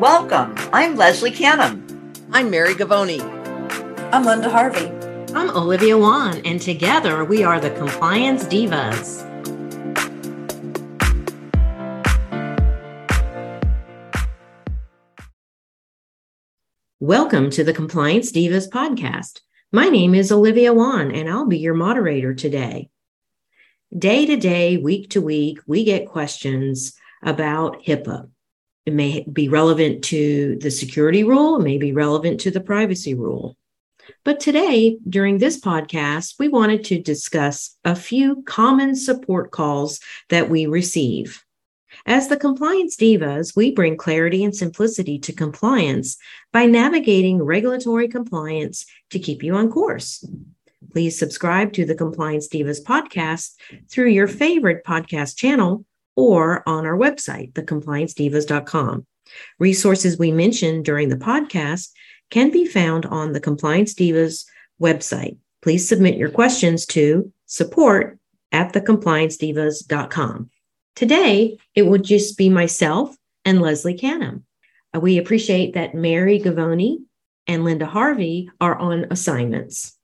Welcome. I'm Leslie Canham. I'm Mary Govoni. I'm Linda Harvey. I'm Olivia Wann, and together we are the Compliance Divas. Welcome to the Compliance Divas podcast. My name is Olivia Wann, and I'll be your moderator today. Day to day, week to week, we get questions about HIPAA. It may be relevant to the security rule, it may be relevant to the privacy rule. But today, during this podcast, we wanted to discuss a few common support calls that we receive. As the compliance divas, we bring clarity and simplicity to compliance by navigating regulatory compliance to keep you on course. Please subscribe to the Compliance Divas podcast through your favorite podcast channel or on our website, thecompliancedivas.com. Resources we mentioned during the podcast can be found on the Compliance Divas website. Please submit your questions to support at thecompliancedivas.com. Today, it will just be myself and Leslie Canham. Uh, we appreciate that Mary Govoni and Linda Harvey are on assignments.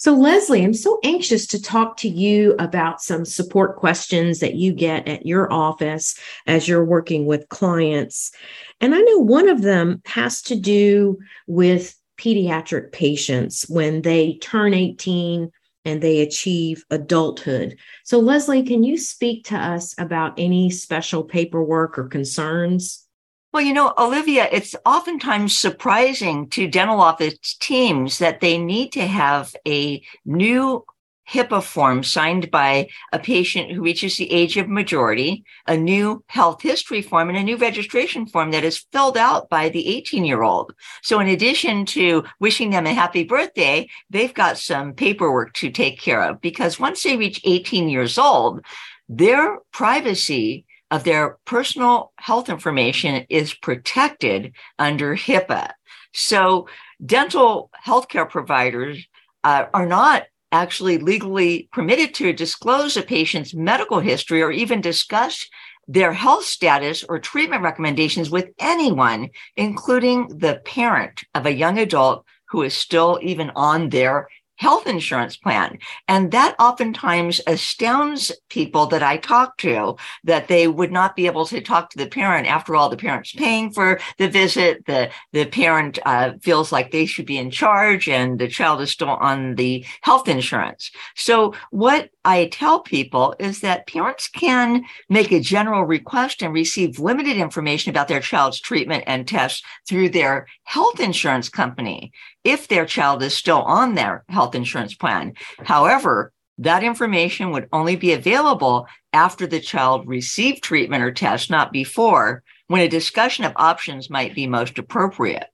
So, Leslie, I'm so anxious to talk to you about some support questions that you get at your office as you're working with clients. And I know one of them has to do with pediatric patients when they turn 18 and they achieve adulthood. So, Leslie, can you speak to us about any special paperwork or concerns? Well, you know, Olivia, it's oftentimes surprising to dental office teams that they need to have a new HIPAA form signed by a patient who reaches the age of majority, a new health history form, and a new registration form that is filled out by the 18 year old. So, in addition to wishing them a happy birthday, they've got some paperwork to take care of because once they reach 18 years old, their privacy of their personal health information is protected under HIPAA. So, dental healthcare providers uh, are not actually legally permitted to disclose a patient's medical history or even discuss their health status or treatment recommendations with anyone, including the parent of a young adult who is still even on their health insurance plan. And that oftentimes astounds people that I talk to that they would not be able to talk to the parent. After all, the parent's paying for the visit. The, the parent uh, feels like they should be in charge and the child is still on the health insurance. So what I tell people is that parents can make a general request and receive limited information about their child's treatment and tests through their health insurance company if their child is still on their health insurance plan. However, that information would only be available after the child received treatment or test, not before, when a discussion of options might be most appropriate.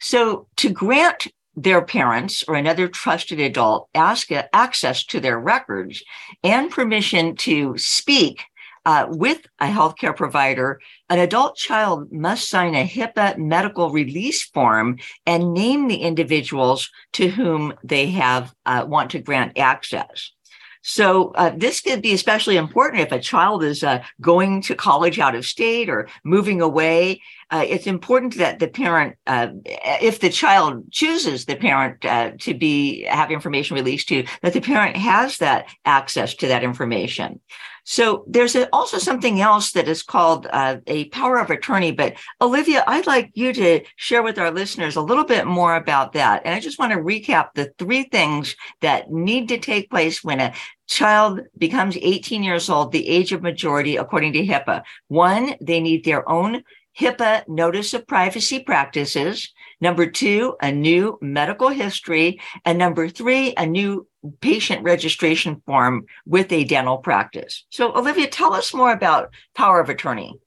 So, to grant their parents or another trusted adult ask access to their records and permission to speak uh, with a healthcare provider, an adult child must sign a HIPAA medical release form and name the individuals to whom they have uh, want to grant access. So uh, this could be especially important if a child is uh, going to college out of state or moving away. Uh, it's important that the parent, uh, if the child chooses the parent uh, to be have information released to, that the parent has that access to that information. So there's a, also something else that is called uh, a power of attorney. But Olivia, I'd like you to share with our listeners a little bit more about that. And I just want to recap the three things that need to take place when a child becomes 18 years old, the age of majority, according to HIPAA. One, they need their own HIPAA notice of privacy practices. Number two, a new medical history. And number three, a new patient registration form with a dental practice. So, Olivia, tell us more about power of attorney.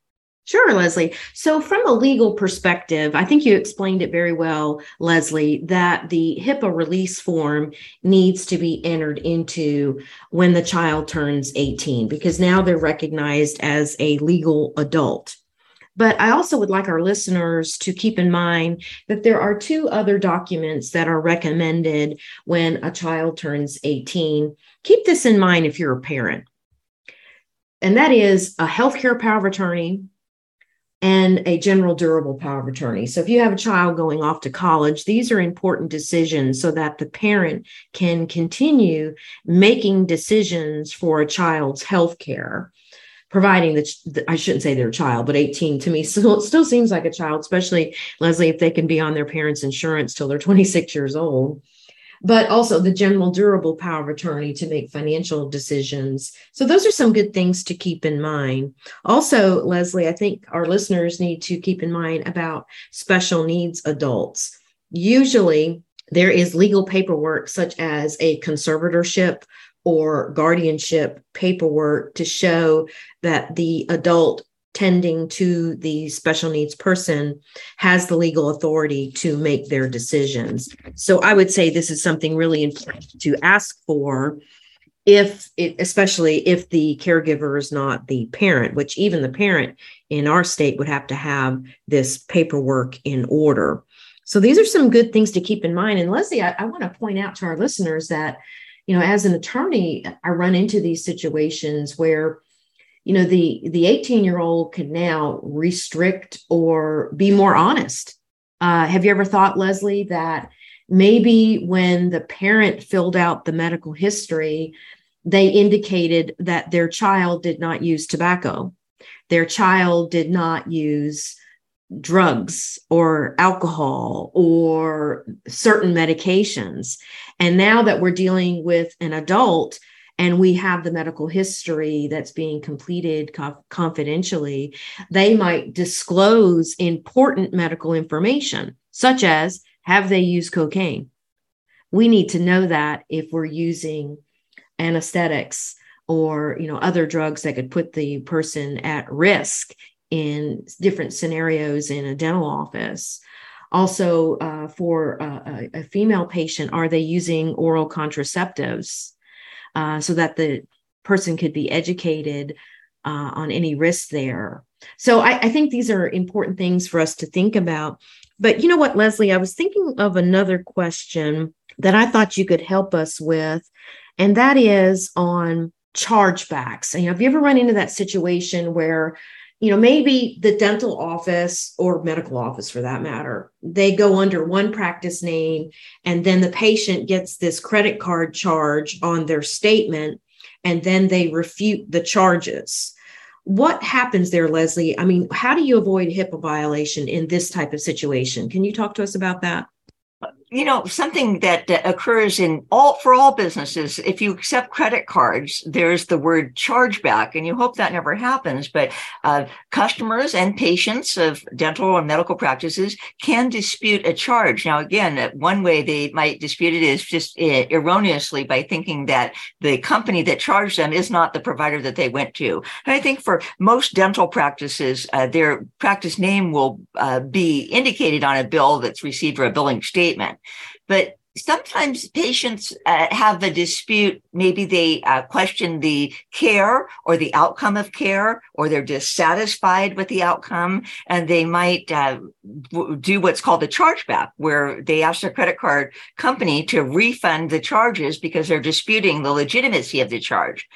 Sure, Leslie. So, from a legal perspective, I think you explained it very well, Leslie, that the HIPAA release form needs to be entered into when the child turns 18, because now they're recognized as a legal adult. But I also would like our listeners to keep in mind that there are two other documents that are recommended when a child turns 18. Keep this in mind if you're a parent. And that is a healthcare power of attorney and a general durable power of attorney. So if you have a child going off to college, these are important decisions so that the parent can continue making decisions for a child's health care providing that I shouldn't say they're a child, but 18 to me still still seems like a child, especially Leslie if they can be on their parents' insurance till they're 26 years old. But also the general durable power of attorney to make financial decisions. So those are some good things to keep in mind. Also, Leslie, I think our listeners need to keep in mind about special needs adults. Usually there is legal paperwork such as a conservatorship or guardianship paperwork to show that the adult tending to the special needs person has the legal authority to make their decisions. So I would say this is something really important to ask for if it, especially if the caregiver is not the parent, which even the parent in our state would have to have this paperwork in order. So these are some good things to keep in mind. And Leslie, I, I want to point out to our listeners that you know as an attorney i run into these situations where you know the the 18 year old can now restrict or be more honest. Uh, have you ever thought leslie that maybe when the parent filled out the medical history they indicated that their child did not use tobacco? Their child did not use drugs or alcohol or certain medications. And now that we're dealing with an adult and we have the medical history that's being completed co- confidentially, they might disclose important medical information, such as have they used cocaine? We need to know that if we're using anesthetics or you know other drugs that could put the person at risk in different scenarios in a dental office. Also, uh, for a, a, female patient, are they using oral contraceptives uh, so that the person could be educated uh, on any risks there? So, I, I think these are important things for us to think about. But you know what, Leslie, I was thinking of another question that I thought you could help us with, and that is on chargebacks. You know, have you ever run into that situation where you know, maybe the dental office or medical office for that matter, they go under one practice name and then the patient gets this credit card charge on their statement and then they refute the charges. What happens there, Leslie? I mean, how do you avoid HIPAA violation in this type of situation? Can you talk to us about that? You know something that occurs in all for all businesses if you accept credit cards there's the word chargeback and you hope that never happens but uh, customers and patients of dental and medical practices can dispute a charge. Now again uh, one way they might dispute it is just uh, erroneously by thinking that the company that charged them is not the provider that they went to. And i think for most dental practices uh, their practice name will uh, be indicated on a bill that's received or a billing statement but sometimes patients uh, have a dispute. Maybe they uh, question the care or the outcome of care, or they're dissatisfied with the outcome, and they might uh, do what's called a chargeback, where they ask their credit card company to refund the charges because they're disputing the legitimacy of the charge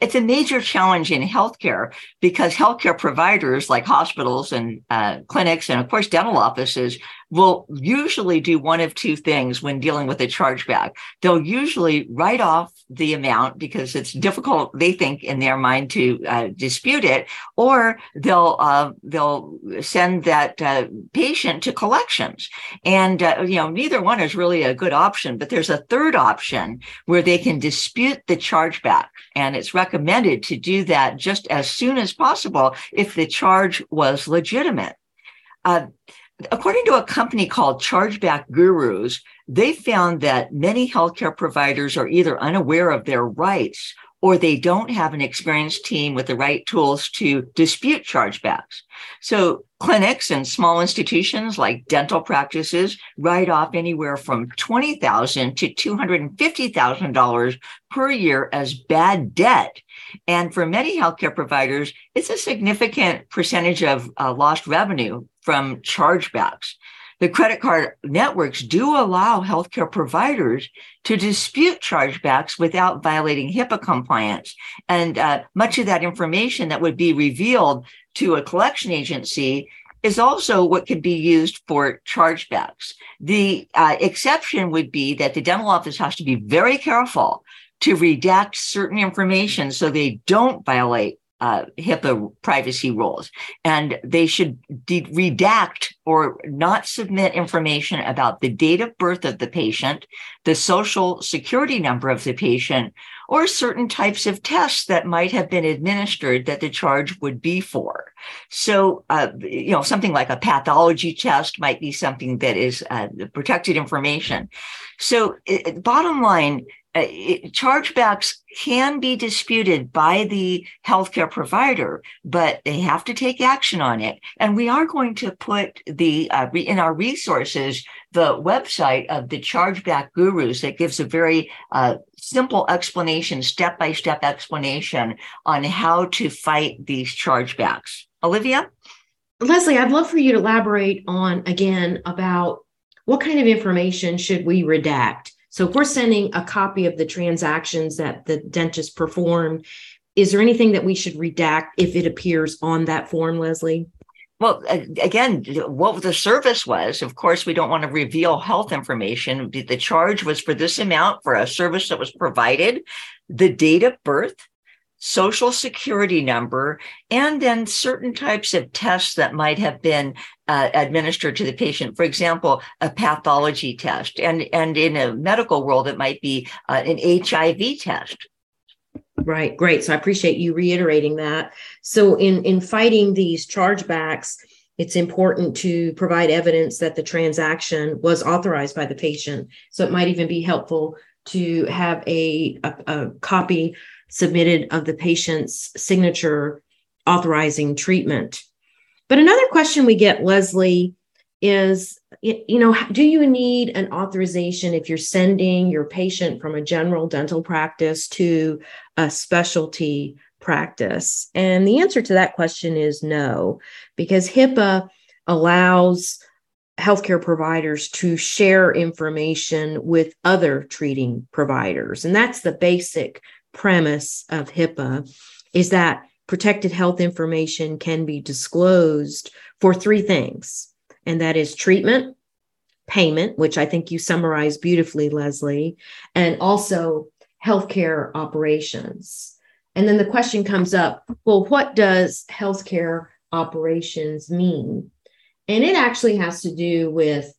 it's a major challenge in healthcare because healthcare providers like hospitals and uh, clinics and of course dental offices will usually do one of two things when dealing with a chargeback. They'll usually write off the amount because it's difficult, they think, in their mind to uh, dispute it, or they'll uh, they'll send that uh, patient to collections. And uh, you know, neither one is really a good option. But there's a third option where they can dispute the chargeback, and it's recommended to do that just as soon as possible if the charge was legitimate. Uh, According to a company called Chargeback Gurus, they found that many healthcare providers are either unaware of their rights or they don't have an experienced team with the right tools to dispute chargebacks. So clinics and small institutions like dental practices write off anywhere from 20,000 to $250,000 per year as bad debt. And for many healthcare providers, it's a significant percentage of uh, lost revenue from chargebacks. the credit card networks do allow healthcare providers to dispute chargebacks without violating HIPAA compliance. And uh, much of that information that would be revealed to a collection agency is also what could be used for chargebacks. The uh, exception would be that the dental office has to be very careful to redact certain information so they don't violate uh, HIPAA privacy rules, and they should de- redact or not submit information about the date of birth of the patient, the social security number of the patient, or certain types of tests that might have been administered that the charge would be for. So, uh, you know, something like a pathology test might be something that is uh, protected information. So, it, bottom line, chargebacks can be disputed by the healthcare provider, but they have to take action on it. And we are going to put the uh, in our resources the website of the chargeback gurus that gives a very uh, simple explanation, step by step explanation on how to fight these chargebacks. Olivia, Leslie, I'd love for you to elaborate on again about what kind of information should we redact so if we're sending a copy of the transactions that the dentist performed, is there anything that we should redact if it appears on that form, Leslie? Well, again, what the service was, of course, we don't want to reveal health information. The charge was for this amount for a service that was provided, the date of birth, social security number, and then certain types of tests that might have been uh, administered to the patient. For example, a pathology test, and and in a medical world, it might be uh, an HIV test. Right, great. So I appreciate you reiterating that. So in in fighting these chargebacks, it's important to provide evidence that the transaction was authorized by the patient. So it might even be helpful to have a, a, a copy submitted of the patient's signature authorizing treatment. But another question we get, Leslie, is you know, do you need an authorization if you're sending your patient from a general dental practice to a specialty practice? And the answer to that question is no, because HIPAA allows healthcare providers to share information with other treating providers. And that's the basic premise of HIPAA is that protected health information can be disclosed for three things, and that is treatment, payment, which I think you summarized beautifully, Leslie, and also healthcare operations. And then the question comes up well, what does healthcare operations mean? And it actually has to do with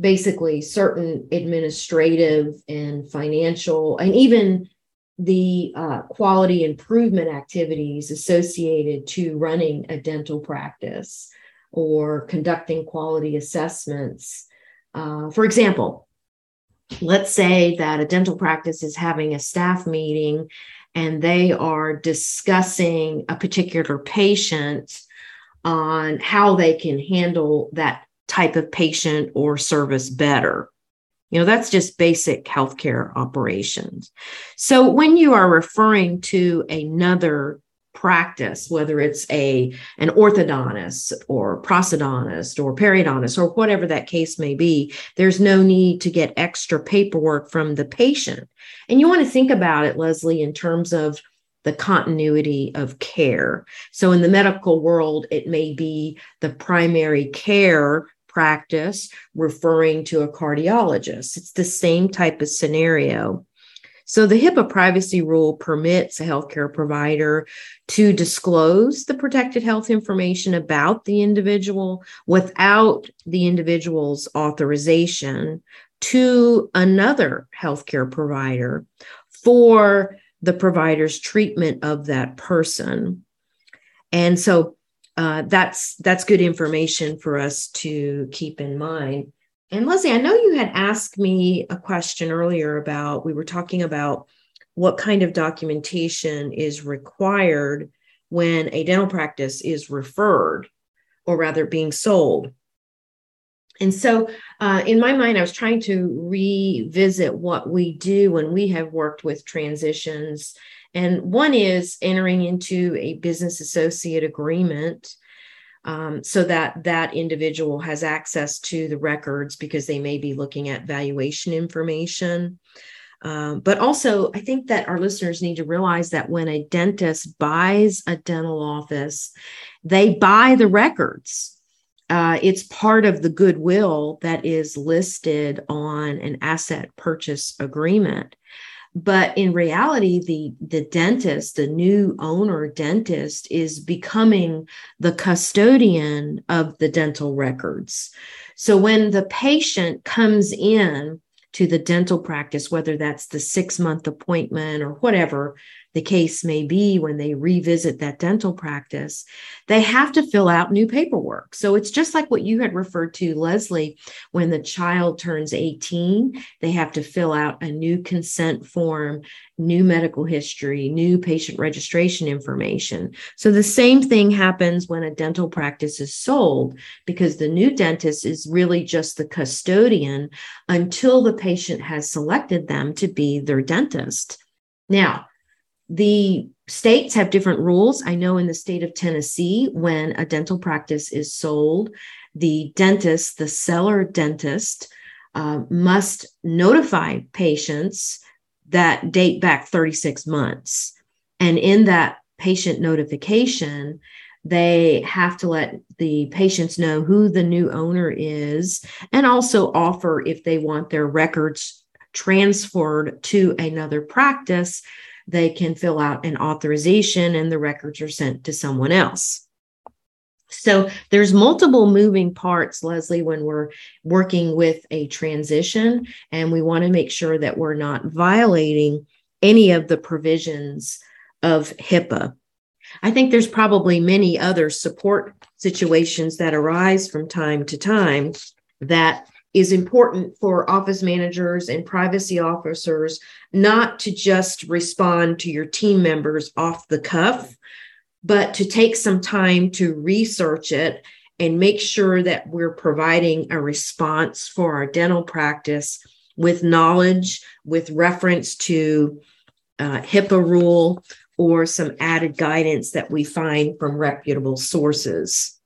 basically certain administrative and financial and even the uh, quality improvement activities associated to running a dental practice or conducting quality assessments. Uh, for example, let's say that a dental practice is having a staff meeting and they are discussing a particular patient on how they can handle that type of patient or service better. You know, that's just basic healthcare operations. So when you are referring to another practice, whether it's a an orthodontist or prosthodontist or periodontist or whatever that case may be, there's no need to get extra paperwork from the patient. And you want to think about it, Leslie, in terms of the continuity of care. So in the medical world, it may be the primary care practice referring to a cardiologist. It's the same type of scenario. So, the HIPAA privacy rule permits a healthcare provider to disclose the protected health information about the individual without the individual's authorization to another healthcare provider for the provider's treatment of that person. And so, uh, that's that's good information for us to keep in mind. And Leslie, I know you had asked me a question earlier about we were talking about what kind of documentation is required when a dental practice is referred, or rather being sold. And so, uh, in my mind, I was trying to revisit what we do when we have worked with transitions and one is entering into a business associate agreement um, so that that individual has access to the records because they may be looking at valuation information. Um, but also, I think that our listeners need to realize that when a dentist buys a dental office, they buy the records. Uh, it's part of the goodwill that is listed on an asset purchase agreement. But in reality the the dentist the new owner dentist is becoming the custodian of the dental records. So when the patient comes in to the dental practice whether that's the 6 month appointment or whatever the case may be when they revisit that dental practice, they have to fill out new paperwork. So it's just like what you had referred to, Leslie, when the child turns 18, they have to fill out a new consent form, new medical history, new patient registration information. So the same thing happens when a dental practice is sold because the new dentist is really just the custodian until the patient has selected them to be their dentist. Now, the states have different rules. I know in the state of Tennessee, when a dental practice is sold, the dentist, the seller dentist, uh, must notify patients that date back 36 months. And in that patient notification, they have to let the patients know who the new owner is and also offer if they want their records transferred to another practice they can fill out an authorization and the records are sent to someone else. So there's multiple moving parts, Leslie, when we're working with a transition, and we want to make sure that we're not violating any of the provisions of HIPAA. I think there's probably many other support situations that arise from time to time that is important for office managers and privacy officers not to just respond to your team members off the cuff, but to take some time to research it and make sure that we're providing a response for our dental practice with knowledge, with reference to uh, HIPAA rule or some added guidance that we find from reputable sources.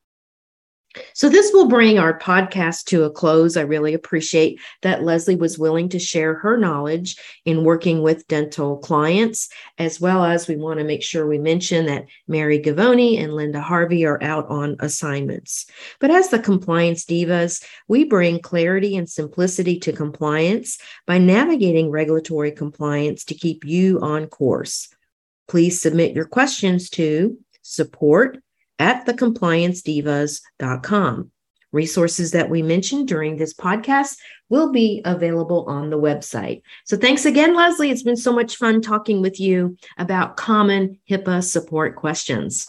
So, this will bring our podcast to a close. I really appreciate that Leslie was willing to share her knowledge in working with dental clients, as well as we want to make sure we mention that Mary Govoni and Linda Harvey are out on assignments. But as the compliance divas, we bring clarity and simplicity to compliance by navigating regulatory compliance to keep you on course. Please submit your questions to support at thecompliancedivas.com. Resources that we mentioned during this podcast will be available on the website. So thanks again, Leslie. It's been so much fun talking with you about common HIPAA support questions.